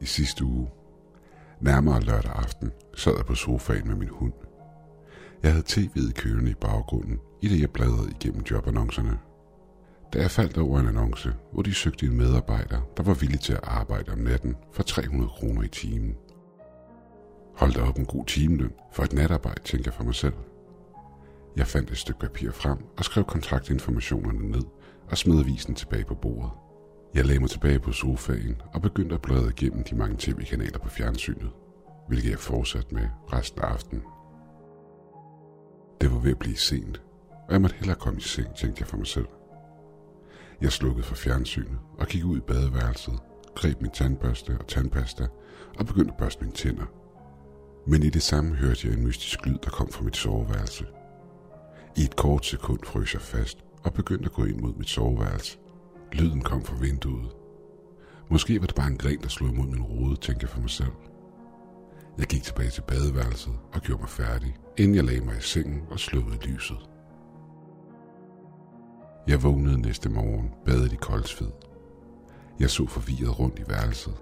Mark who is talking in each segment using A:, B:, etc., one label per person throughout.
A: I sidste uge, nærmere lørdag aften, sad jeg på sofaen med min hund. Jeg havde tv'et kørende i baggrunden, i det jeg bladrede igennem jobannoncerne. Da jeg faldt over en annonce, hvor de søgte en medarbejder, der var villig til at arbejde om natten for 300 kroner i timen. Hold da op en god timeløn for et natarbejde, tænker jeg for mig selv. Jeg fandt et stykke papir frem og skrev kontraktinformationerne ned og smed avisen tilbage på bordet. Jeg lagde mig tilbage på sofaen og begyndte at bladre igennem de mange tv-kanaler på fjernsynet, hvilket jeg fortsatte med resten af aftenen. Det var ved at blive sent, og jeg måtte hellere komme i seng, tænkte jeg for mig selv. Jeg slukkede for fjernsynet og gik ud i badeværelset, greb min tandbørste og tandpasta og begyndte at børste mine tænder. Men i det samme hørte jeg en mystisk lyd, der kom fra mit soveværelse. I et kort sekund frøs jeg fast og begyndte at gå ind mod mit soveværelse. Lyden kom fra vinduet. Måske var det bare en gren, der slog imod min rode, tænkte jeg for mig selv. Jeg gik tilbage til badeværelset og gjorde mig færdig, inden jeg lagde mig i sengen og slukkede lyset. Jeg vågnede næste morgen, badet i koldsved. Jeg så forvirret rundt i værelset.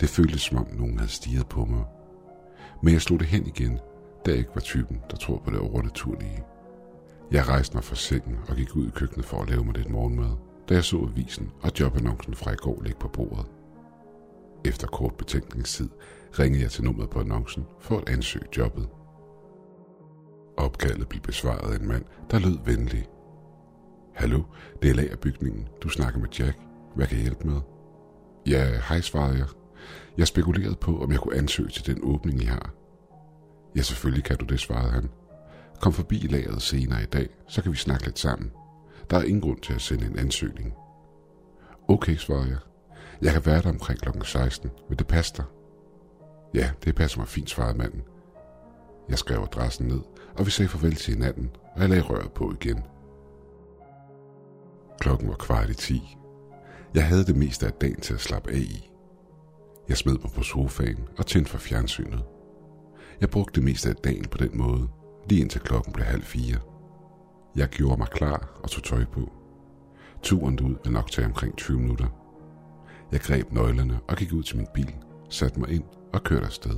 A: Det føltes som om nogen havde stiget på mig. Men jeg slog det hen igen, da jeg ikke var typen, der tror på det overnaturlige. Jeg rejste mig fra sengen og gik ud i køkkenet for at lave mig lidt morgenmad, da jeg så avisen og jobannoncen fra i går ligge på bordet. Efter kort betænkningstid ringede jeg til nummeret på annoncen for at ansøge jobbet. Opkaldet blev besvaret af en mand, der lød venlig. Hallo, det er lagerbygningen. Du snakker med Jack. Hvad kan jeg hjælpe med? Ja, hej, svarede jeg. Jeg spekulerede på, om jeg kunne ansøge til den åbning, I har. Ja, selvfølgelig kan du det, svarede han. Kom forbi lageret senere i dag, så kan vi snakke lidt sammen. Der er ingen grund til at sende en ansøgning. Okay, svarede jeg. Jeg kan være der omkring kl. 16. Vil det passe dig? Ja, det passer mig fint, svarede manden. Jeg skrev adressen ned, og vi sagde farvel til hinanden, og jeg lagde røret på igen. Klokken var kvart i ti. Jeg havde det meste af dagen til at slappe af i. Jeg smed mig på sofaen og tændte for fjernsynet. Jeg brugte det meste af dagen på den måde, lige indtil klokken blev halv fire. Jeg gjorde mig klar og tog tøj på. Turen ud ville nok tage omkring 20 minutter. Jeg greb nøglerne og gik ud til min bil, satte mig ind og kørte afsted.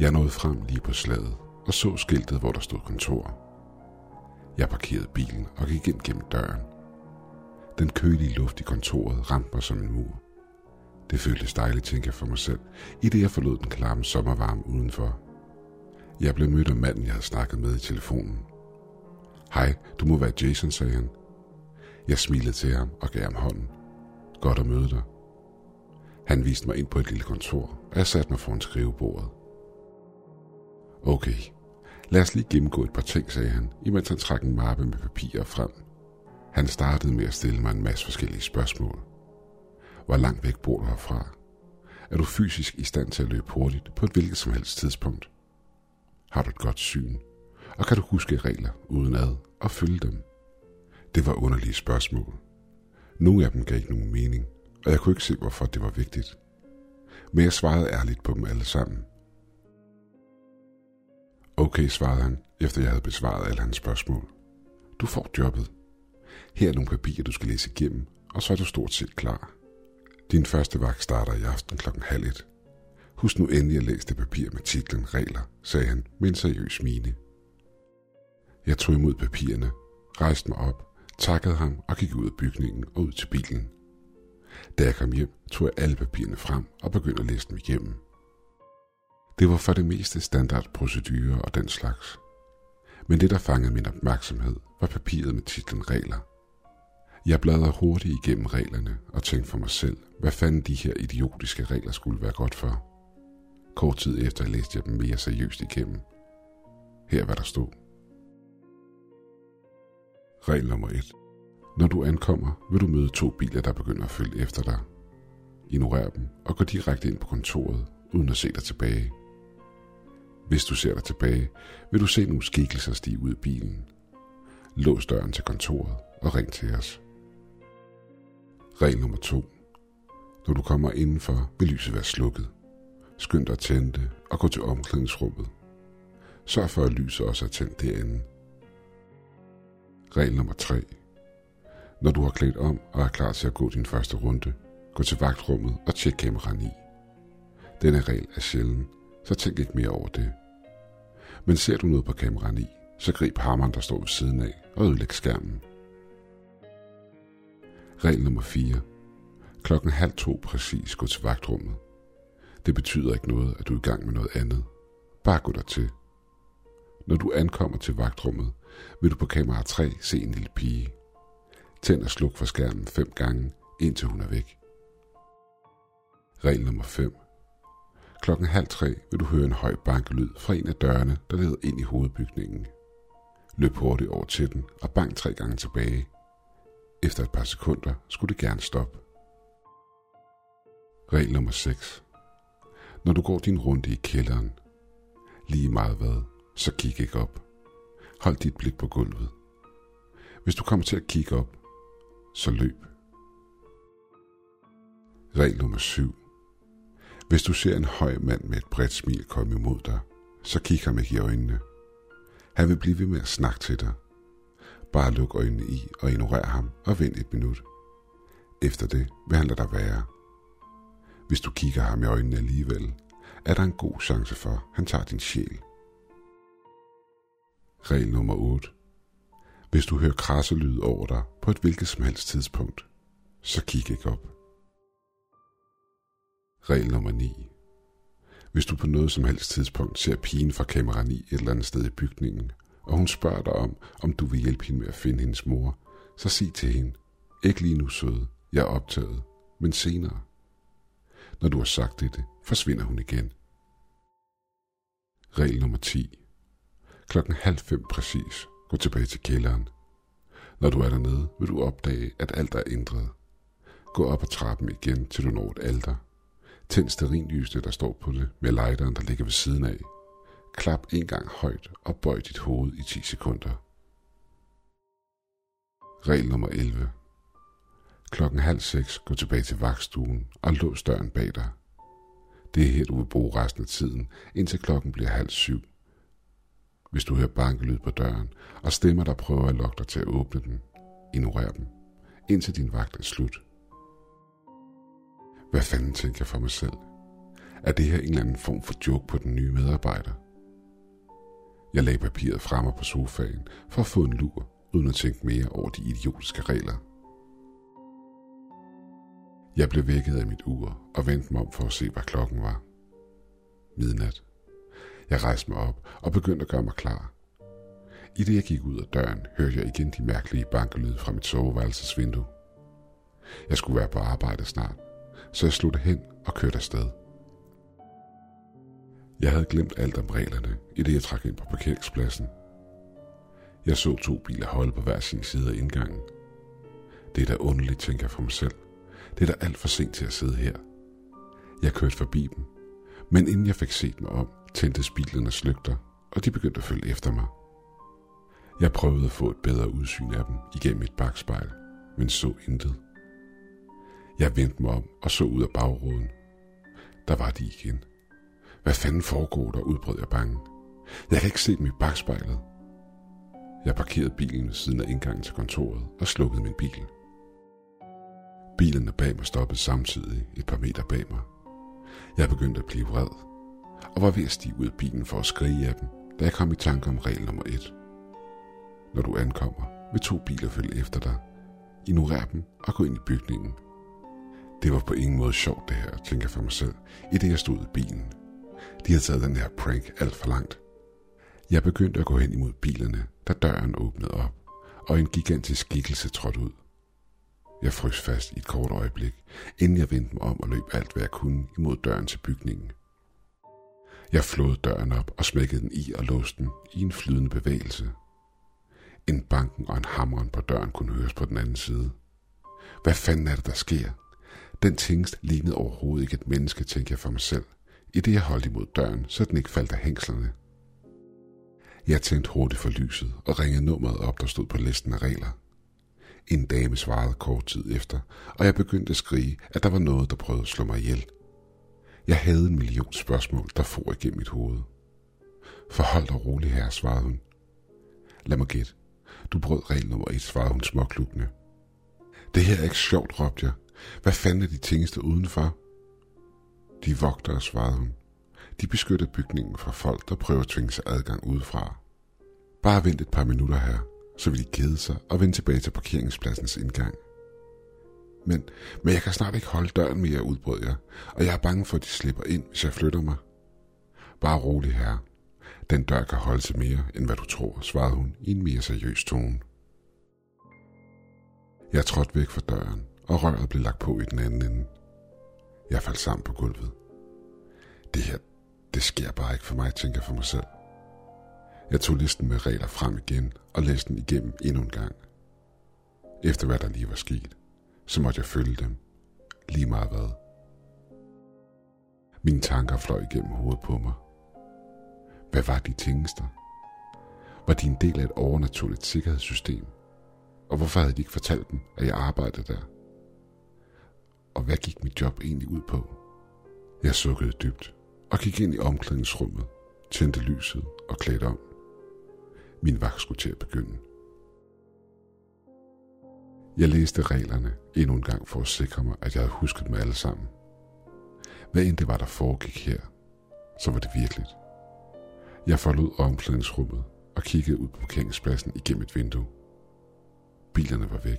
A: Jeg nåede frem lige på slaget og så skiltet, hvor der stod kontor. Jeg parkerede bilen og gik ind gennem døren. Den kølige luft i kontoret ramte mig som en mur. Det føltes dejligt, tænker jeg for mig selv, i det jeg forlod den klamme sommervarme udenfor. Jeg blev mødt af manden, jeg havde snakket med i telefonen. Hej, du må være Jason, sagde han. Jeg smilede til ham og gav ham hånden. Godt at møde dig. Han viste mig ind på et lille kontor, og jeg satte mig foran skrivebordet. Okay, lad os lige gennemgå et par ting, sagde han, imens han trak en mappe med papirer frem. Han startede med at stille mig en masse forskellige spørgsmål. Hvor langt væk bor du herfra? Er du fysisk i stand til at løbe hurtigt på et hvilket som helst tidspunkt? Har du et godt syn? Og kan du huske regler uden ad og følge dem? Det var underlige spørgsmål. Nogle af dem gav ikke nogen mening, og jeg kunne ikke se, hvorfor det var vigtigt. Men jeg svarede ærligt på dem alle sammen. Okay, svarede han, efter jeg havde besvaret alle hans spørgsmål. Du får jobbet. Her er nogle papirer, du skal læse igennem, og så er du stort set klar. Din første vagt starter i aften klokken halv et. Husk nu endelig at læse det papir med titlen Regler, sagde han med en seriøs mine. Jeg tog imod papirerne, rejste mig op, takkede ham og gik ud af bygningen og ud til bilen. Da jeg kom hjem, tog jeg alle papirerne frem og begyndte at læse dem igennem. Det var for det meste standardprocedurer og den slags. Men det, der fangede min opmærksomhed, var papiret med titlen Regler. Jeg bladrede hurtigt igennem reglerne og tænkte for mig selv, hvad fanden de her idiotiske regler skulle være godt for. Kort tid efter læste jeg dem mere seriøst igennem. Her var der stod. Regel nummer 1. Når du ankommer, vil du møde to biler, der begynder at følge efter dig. Ignorer dem og gå direkte ind på kontoret, uden at se dig tilbage. Hvis du ser dig tilbage, vil du se nogle skikkelser stige ud af bilen. Lås døren til kontoret og ring til os. Regel nummer 2. Når du kommer indenfor, vil lyset være slukket. Skynd dig at tænde det og gå til omklædningsrummet. Sørg for, at lyset også er tændt derinde. Regel nummer 3. Når du har klædt om og er klar til at gå din første runde, gå til vagtrummet og tjek kameraen i. Denne regel er sjælden, så tænk ikke mere over det. Men ser du noget på kameraen i, så grib hammeren, der står ved siden af, og ødelæg skærmen. Regel nummer 4. Klokken halv to præcis gå til vagtrummet. Det betyder ikke noget, at du er i gang med noget andet. Bare gå der til. Når du ankommer til vagtrummet, vil du på kamera 3 se en lille pige. Tænd og sluk for skærmen fem gange, indtil hun er væk. Regel nummer 5. Klokken halv tre vil du høre en høj bankelyd fra en af dørene, der leder ind i hovedbygningen. Løb hurtigt over til den og bank tre gange tilbage. Efter et par sekunder skulle det gerne stoppe. Regel nummer 6. Når du går din runde i kælderen, lige meget hvad, så kig ikke op. Hold dit blik på gulvet. Hvis du kommer til at kigge op, så løb. Regel nummer 7. Hvis du ser en høj mand med et bredt smil komme imod dig, så kig ham ikke i øjnene. Han vil blive ved med at snakke til dig. Bare luk øjnene i og ignorer ham og vent et minut. Efter det vil han lade dig være. Hvis du kigger ham i øjnene alligevel, er der en god chance for, at han tager din sjæl. Regel nummer 8. Hvis du hører krasse lyd over dig på et hvilket som helst tidspunkt, så kig ikke op. Regel nummer 9. Hvis du på noget som helst tidspunkt ser pigen fra kamera 9 et eller andet sted i bygningen, og hun spørger dig om, om du vil hjælpe hende med at finde hendes mor, så sig til hende, ikke lige nu søde, jeg er optaget, men senere. Når du har sagt dette, forsvinder hun igen. Regel nummer 10. Klokken halv fem præcis. Gå tilbage til kælderen. Når du er dernede, vil du opdage, at alt er ændret. Gå op ad trappen igen, til du når et alter. Tænd sterinlysene, der står på det, med lighteren, der ligger ved siden af. Klap en gang højt og bøj dit hoved i 10 sekunder. Regel nummer 11. Klokken halv seks gå tilbage til vagtstuen og lås døren bag dig. Det er her, du vil bruge resten af tiden, indtil klokken bliver halv syv. Hvis du hører bankelyd på døren, og stemmer, der prøver at lokke dig til at åbne den, ignorer dem, indtil din vagt er slut. Hvad fanden tænker jeg for mig selv? Er det her en eller anden form for joke på den nye medarbejder? Jeg lagde papiret fremme på sofaen for at få en lur, uden at tænke mere over de idiotiske regler. Jeg blev vækket af mit ur og vendte mig om for at se, hvad klokken var. Midnat. Jeg rejste mig op og begyndte at gøre mig klar. I det jeg gik ud af døren, hørte jeg igen de mærkelige bankelyde fra mit soveværelsesvindue. Jeg skulle være på arbejde snart, så jeg slog det hen og kørte afsted. Jeg havde glemt alt om reglerne, i det jeg trak ind på parkeringspladsen. Jeg så to biler holde på hver sin side af indgangen. Det er da underligt, tænker jeg for mig selv. Det er da alt for sent til at sidde her. Jeg kørte forbi dem, men inden jeg fik set mig om, tændtes bilernes lygter, og de begyndte at følge efter mig. Jeg prøvede at få et bedre udsyn af dem igennem et bagspejl, men så intet. Jeg vendte mig om og så ud af bagruden. Der var de igen. Hvad fanden foregår der, udbrød jeg bange. Jeg kan ikke se dem i bagspejlet. Jeg parkerede bilen ved siden af indgangen til kontoret og slukkede min bil. Bilerne bag mig stoppede samtidig et par meter bag mig. Jeg begyndte at blive vred, og var ved at stige ud af bilen for at skrige af dem, da jeg kom i tanke om regel nummer et. Når du ankommer, vil to biler følge efter dig. Ignorer dem og gå ind i bygningen. Det var på ingen måde sjovt det her, tænker jeg for mig selv, i det jeg stod i bilen. De havde taget den her prank alt for langt. Jeg begyndte at gå hen imod bilerne, da døren åbnede op, og en gigantisk skikkelse trådte ud. Jeg frøs fast i et kort øjeblik, inden jeg vendte mig om og løb alt, hvad jeg kunne imod døren til bygningen. Jeg flåede døren op og smækkede den i og låste den i en flydende bevægelse. En banken og en hammeren på døren kunne høres på den anden side. Hvad fanden er det, der sker? Den tingest lignede overhovedet ikke et menneske, tænkte jeg for mig selv, i det jeg holdt imod døren, så den ikke faldt af hængslerne. Jeg tændte hurtigt for lyset og ringede nummeret op, der stod på listen af regler. En dame svarede kort tid efter, og jeg begyndte at skrige, at der var noget, der prøvede at slå mig ihjel. Jeg havde en million spørgsmål, der for igennem mit hoved. Forhold dig rolig her, svarede hun. Lad mig gætte. Du brød regel nummer et, svarede hun småklukkende. Det her er ikke sjovt, råbte jeg. Hvad fanden er de tingeste udenfor? De vogter, svarede hun. De beskytter bygningen fra folk, der prøver at tvinge sig adgang udefra. Bare vent et par minutter her, så vil de kede sig og vende tilbage til parkeringspladsens indgang. Men, men jeg kan snart ikke holde døren mere, udbrød jeg, og jeg er bange for, at de slipper ind, hvis jeg flytter mig. Bare rolig herre. Den dør kan holde til mere, end hvad du tror, svarede hun i en mere seriøs tone. Jeg trådte væk fra døren, og røret blev lagt på i den anden ende. Jeg faldt sammen på gulvet. Det her, det sker bare ikke for mig, tænker jeg for mig selv. Jeg tog listen med regler frem igen og læste den igennem endnu en gang. Efter hvad der lige var sket, så måtte jeg følge dem. Lige meget hvad. Mine tanker fløj igennem hovedet på mig. Hvad var de tingester? Var de en del af et overnaturligt sikkerhedssystem? Og hvorfor havde de ikke fortalt dem, at jeg arbejdede der? Og hvad gik mit job egentlig ud på? Jeg sukkede dybt og gik ind i omklædningsrummet, tændte lyset og klædte om. Min vagt skulle til at begynde. Jeg læste reglerne endnu en gang for at sikre mig, at jeg havde husket dem alle sammen. Hvad end det var, der foregik her, så var det virkeligt. Jeg forlod omklædningsrummet og kiggede ud på parkeringspladsen igennem et vindue. Bilerne var væk.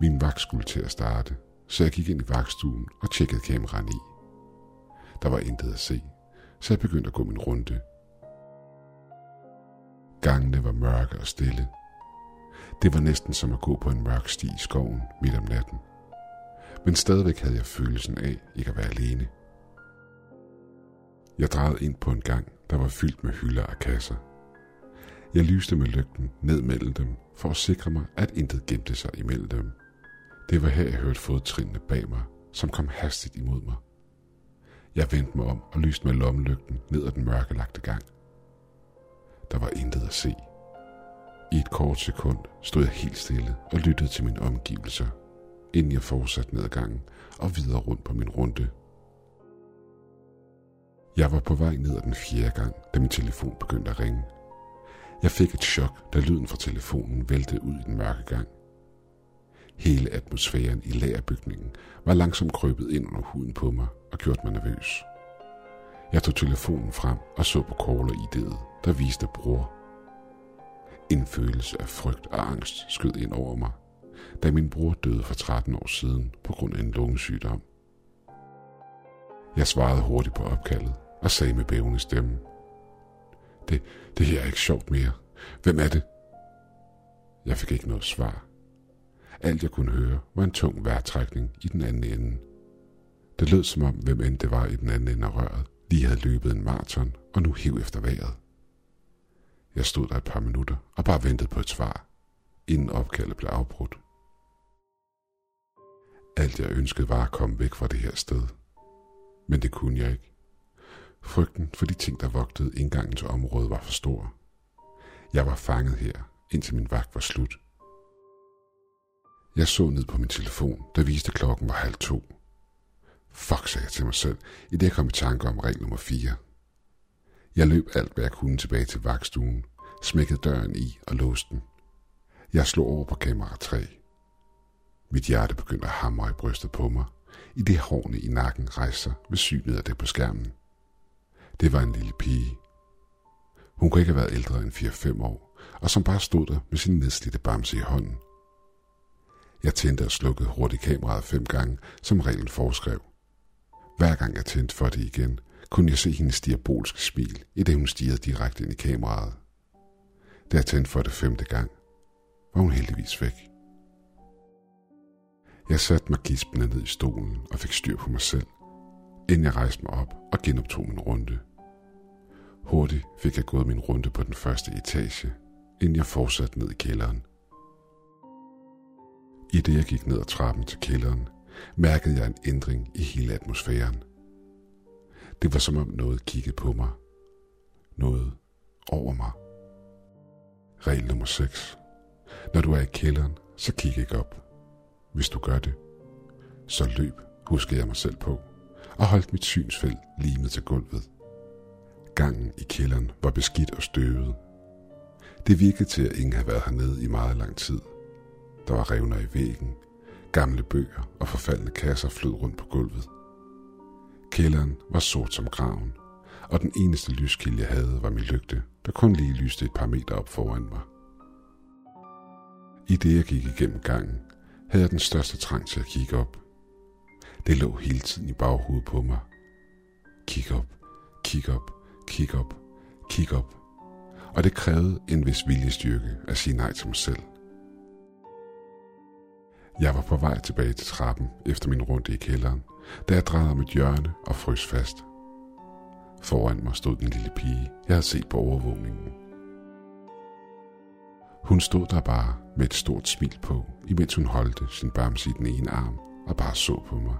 A: Min vagt skulle til at starte, så jeg gik ind i vagtstuen og tjekkede kameraen i. Der var intet at se, så jeg begyndte at gå min runde. Gangene var mørke og stille. Det var næsten som at gå på en mørk sti i skoven midt om natten. Men stadigvæk havde jeg følelsen af ikke at være alene. Jeg drejede ind på en gang, der var fyldt med hylder og kasser. Jeg lyste med lygten ned mellem dem, for at sikre mig, at intet gemte sig imellem dem. Det var her, jeg hørte fodtrinene bag mig, som kom hastigt imod mig. Jeg vendte mig om og lyste med lommelygten ned ad den mørkelagte gang. Der var intet at se. I et kort sekund stod jeg helt stille og lyttede til mine omgivelser, inden jeg fortsatte ned ad gangen og videre rundt på min runde. Jeg var på vej ned ad den fjerde gang, da min telefon begyndte at ringe. Jeg fik et chok, da lyden fra telefonen væltede ud i den mørke gang. Hele atmosfæren i lagerbygningen var langsomt krøbet ind under huden på mig og gjort mig nervøs. Jeg tog telefonen frem og så på caller-ID'et, der viste bror. En følelse af frygt og angst skød ind over mig, da min bror døde for 13 år siden på grund af en lungesygdom. Jeg svarede hurtigt på opkaldet og sagde med bævende stemme. Det, det her er ikke sjovt mere. Hvem er det? Jeg fik ikke noget svar. Alt jeg kunne høre var en tung vejrtrækning i den anden ende. Det lød som om, hvem end det var i den anden ende af røret, de havde løbet en maraton og nu hiv efter vejret. Jeg stod der et par minutter og bare ventede på et svar, inden opkaldet blev afbrudt. Alt jeg ønskede var at komme væk fra det her sted. Men det kunne jeg ikke. Frygten for de ting, der vogtede indgangen til området, var for stor. Jeg var fanget her, indtil min vagt var slut. Jeg så ned på min telefon, der viste klokken var halv to. Fuck, sagde jeg til mig selv, i det jeg kom i tanke om regel nummer 4. Jeg løb alt, hvad jeg kunne tilbage til vagtstuen, smækkede døren i og låste den. Jeg slog over på kamera 3. Mit hjerte begyndte at hamre i brystet på mig, i det hårene i nakken rejste sig ved synet af det på skærmen. Det var en lille pige. Hun kunne ikke have været ældre end 4-5 år, og som bare stod der med sin nedslidte bamse i hånden. Jeg tændte og slukkede hurtigt kameraet fem gange, som reglen foreskrev. Hver gang jeg tændte for det igen, kunne jeg se hendes diabolske smil, i det hun stirrede direkte ind i kameraet. Da jeg tændte for det femte gang, var hun heldigvis væk. Jeg satte mig gispende ned i stolen og fik styr på mig selv, inden jeg rejste mig op og genoptog min runde. Hurtigt fik jeg gået min runde på den første etage, inden jeg fortsatte ned i kælderen. I det jeg gik ned ad trappen til kælderen, mærkede jeg en ændring i hele atmosfæren. Det var som om noget kiggede på mig. Noget over mig. Regel nummer 6. Når du er i kælderen, så kig ikke op. Hvis du gør det, så løb, huskede jeg mig selv på, og holdt mit synsfelt limet til gulvet. Gangen i kælderen var beskidt og støvet. Det virkede til, at ingen havde været hernede i meget lang tid. Der var revner i væggen, Gamle bøger og forfaldne kasser flød rundt på gulvet. Kælderen var sort som graven, og den eneste lyskilde, jeg havde, var min lygte, der kun lige lyste et par meter op foran mig. I det, jeg gik igennem gangen, havde jeg den største trang til at kigge op. Det lå hele tiden i baghovedet på mig. Kig op, kig op, kig op, kig op. Og det krævede en vis viljestyrke at sige nej til mig selv. Jeg var på vej tilbage til trappen efter min runde i kælderen, da jeg drejede mit hjørne og frøs fast. Foran mig stod den lille pige, jeg havde set på overvågningen. Hun stod der bare med et stort smil på, imens hun holdte sin bamse i den ene arm og bare så på mig.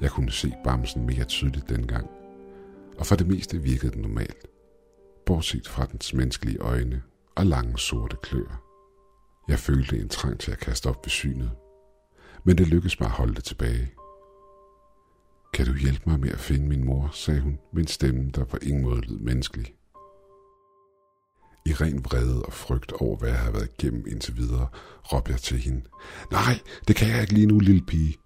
A: Jeg kunne se bamsen mere tydeligt dengang, og for det meste virkede den normalt, bortset fra dens menneskelige øjne og lange sorte klør. Jeg følte en trang til at kaste op ved synet, men det lykkedes mig at holde det tilbage. Kan du hjælpe mig med at finde min mor, sagde hun med en stemme, der på ingen måde lød menneskelig. I ren vrede og frygt over, hvad jeg havde været igennem indtil videre, råbte jeg til hende. Nej, det kan jeg ikke lige nu, lille pige.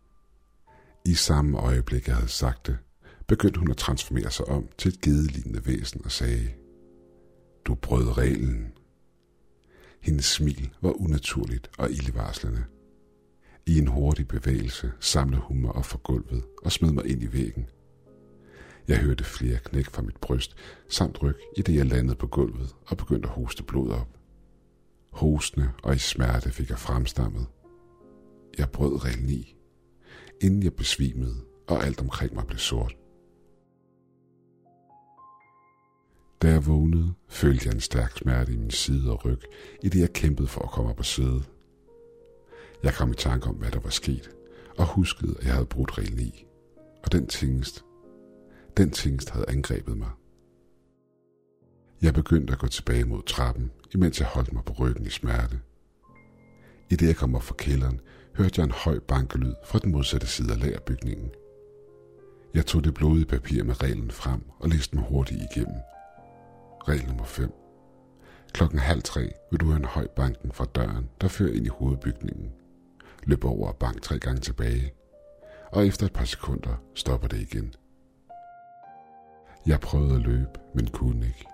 A: I samme øjeblik, jeg havde sagt det, begyndte hun at transformere sig om til et gedelignende væsen og sagde, Du brød reglen. Hendes smil var unaturligt og ildevarslende. I en hurtig bevægelse samlede hun mig op fra gulvet og smed mig ind i væggen. Jeg hørte flere knæk fra mit bryst, samt ryg, i det jeg landede på gulvet og begyndte at hoste blod op. Hostende og i smerte fik jeg fremstammet. Jeg brød reglen i, inden jeg besvimede, og alt omkring mig blev sort. Da jeg vågnede, følte jeg en stærk smerte i min side og ryg, i det jeg kæmpede for at komme op og sidde. Jeg kom i tanke om, hvad der var sket, og huskede, at jeg havde brudt reglen i. Og den tingest, den tingest havde angrebet mig. Jeg begyndte at gå tilbage mod trappen, imens jeg holdt mig på ryggen i smerte. I det jeg kom op fra kælderen, hørte jeg en høj bankelyd fra den modsatte side af lagerbygningen. Jeg tog det blodige papir med reglen frem og læste mig hurtigt igennem. Regel nummer 5. Klokken halv tre vil du have en høj banken fra døren, der fører ind i hovedbygningen. Løb over og bank tre gange tilbage, og efter et par sekunder stopper det igen. Jeg prøvede at løbe, men kunne ikke.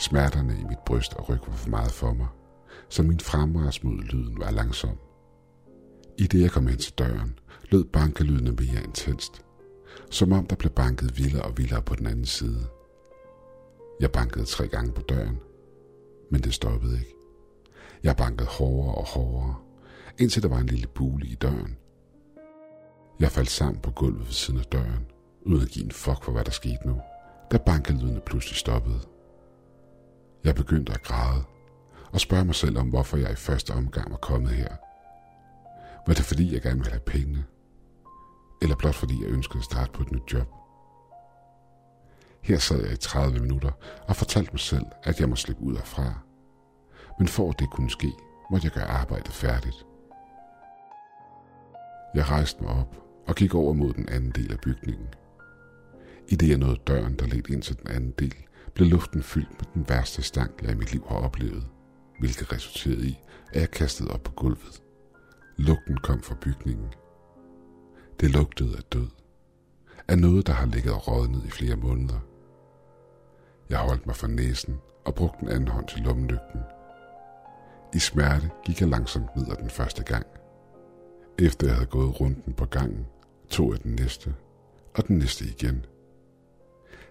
A: Smerterne i mit bryst og ryg var for meget for mig, så min fremmars mod lyden var langsom. I det jeg kom ind til døren, lød bankelydene mere intenst, som om der blev banket vildere og vildere på den anden side. Jeg bankede tre gange på døren, men det stoppede ikke. Jeg bankede hårdere og hårdere, indtil der var en lille bule i døren. Jeg faldt sammen på gulvet ved siden af døren, uden at give en fuck for, hvad der skete nu, da bankelydene pludselig stoppede. Jeg begyndte at græde og spørge mig selv om, hvorfor jeg i første omgang var kommet her. Var det fordi, jeg gerne ville have penge? Eller blot fordi, jeg ønskede at starte på et nyt job? Her sad jeg i 30 minutter og fortalte mig selv, at jeg må slippe ud herfra. Men for at det kunne ske, måtte jeg gøre arbejdet færdigt. Jeg rejste mig op og gik over mod den anden del af bygningen. I det jeg nåede døren, der ledte ind til den anden del, blev luften fyldt med den værste stank, jeg i mit liv har oplevet, hvilket resulterede i, at jeg kastede op på gulvet. Lugten kom fra bygningen. Det lugtede af død. Af noget, der har ligget og rådnet i flere måneder. Jeg holdt mig for næsen og brugte den anden hånd til lommelygten. I smerte gik jeg langsomt ned ad den første gang. Efter jeg havde gået runden på gangen, tog jeg den næste, og den næste igen.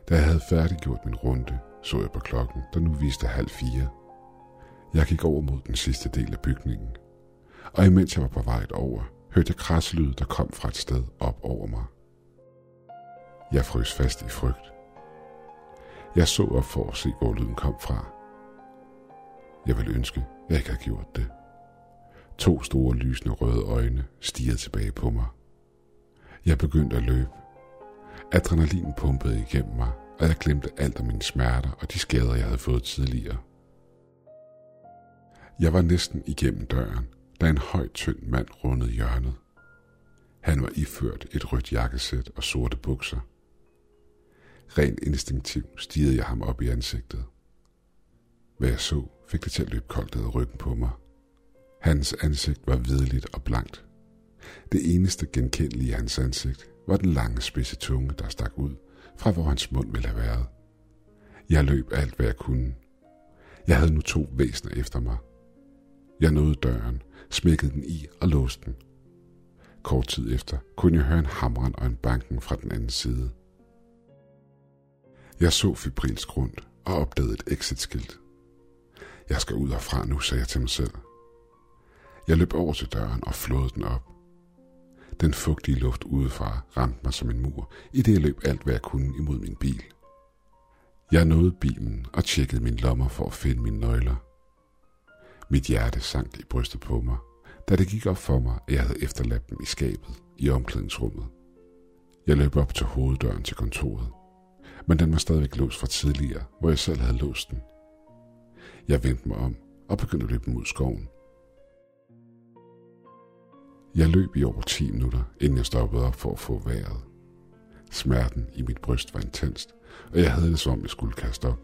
A: Da jeg havde færdiggjort min runde, så jeg på klokken, der nu viste halv fire. Jeg gik over mod den sidste del af bygningen, og imens jeg var på vej over, hørte jeg kraslyd, der kom fra et sted op over mig. Jeg frøs fast i frygt. Jeg så op for at se, hvor lyden kom fra. Jeg ville ønske, jeg ikke havde gjort det. To store lysende røde øjne stirrede tilbage på mig. Jeg begyndte at løbe. Adrenalin pumpede igennem mig, og jeg glemte alt om mine smerter og de skader, jeg havde fået tidligere. Jeg var næsten igennem døren, da en høj, tynd mand rundede hjørnet. Han var iført et rødt jakkesæt og sorte bukser. Rent instinktivt stirrede jeg ham op i ansigtet. Hvad jeg så, fik det til at løbe koldt ad ryggen på mig. Hans ansigt var hvidligt og blankt, Det eneste genkendelige i hans ansigt var den lange spidse tunge, der stak ud fra hvor hans mund ville have været. Jeg løb alt, hvad jeg kunne. Jeg havde nu to væsener efter mig. Jeg nåede døren, smækkede den i og låste den. Kort tid efter kunne jeg høre en hamren og en banken fra den anden side. Jeg så fibrilsk rundt og opdagede et exit-skilt. Jeg skal ud herfra nu, sagde jeg til mig selv. Jeg løb over til døren og flåede den op. Den fugtige luft udefra ramte mig som en mur, i det jeg løb alt, hvad jeg kunne imod min bil. Jeg nåede bilen og tjekkede mine lommer for at finde mine nøgler. Mit hjerte sank i brystet på mig, da det gik op for mig, at jeg havde efterladt dem i skabet i omklædningsrummet. Jeg løb op til hoveddøren til kontoret, men den var stadigvæk låst fra tidligere, hvor jeg selv havde låst den. Jeg vendte mig om og begyndte at løbe mod skoven. Jeg løb i over 10 minutter, inden jeg stoppede op for at få vejret. Smerten i mit bryst var intenst, og jeg havde det som om, jeg skulle kaste op.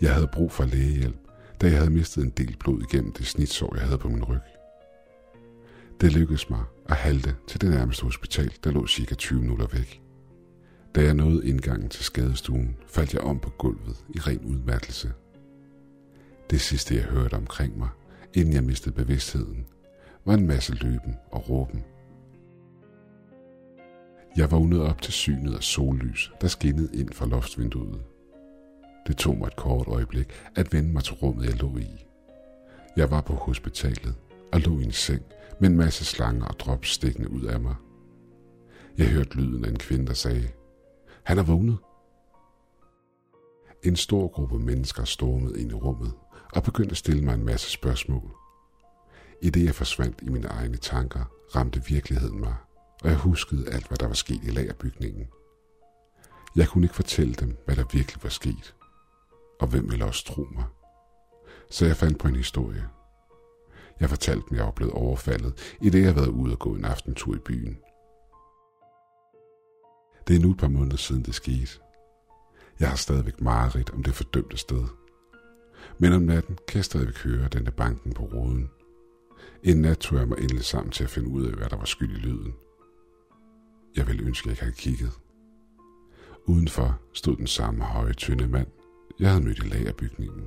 A: Jeg havde brug for lægehjælp, da jeg havde mistet en del blod igennem det snitsår, jeg havde på min ryg. Det lykkedes mig at halte til det nærmeste hospital, der lå cirka 20 minutter væk. Da jeg nåede indgangen til skadestuen, faldt jeg om på gulvet i ren udmattelse. Det sidste, jeg hørte omkring mig, inden jeg mistede bevidstheden, var en masse løben og råben. Jeg vågnede op til synet af sollys, der skinnede ind fra loftsvinduet. Det tog mig et kort øjeblik at vende mig til rummet, jeg lå i. Jeg var på hospitalet og lå i en seng med en masse slanger og drops stikkende ud af mig. Jeg hørte lyden af en kvinde, der sagde, han er vågnet. En stor gruppe mennesker stormede ind i rummet og begyndte at stille mig en masse spørgsmål. I det jeg forsvandt i mine egne tanker, ramte virkeligheden mig, og jeg huskede alt, hvad der var sket i lagerbygningen. Jeg kunne ikke fortælle dem, hvad der virkelig var sket, og hvem ville også tro mig. Så jeg fandt på en historie. Jeg fortalte dem, jeg var blevet overfaldet, i det jeg havde været ude og gå en aftentur i byen. Det er nu et par måneder siden det skete. Jeg har stadigvæk mareridt om det fordømte sted. Men om natten kan jeg stadigvæk høre denne banken på roden – en nat tog jeg mig endelig sammen til at finde ud af, hvad der var skyld i lyden. Jeg ville ønske, at jeg ikke havde kigget. Udenfor stod den samme høje, tynde mand, jeg havde mødt i lagerbygningen.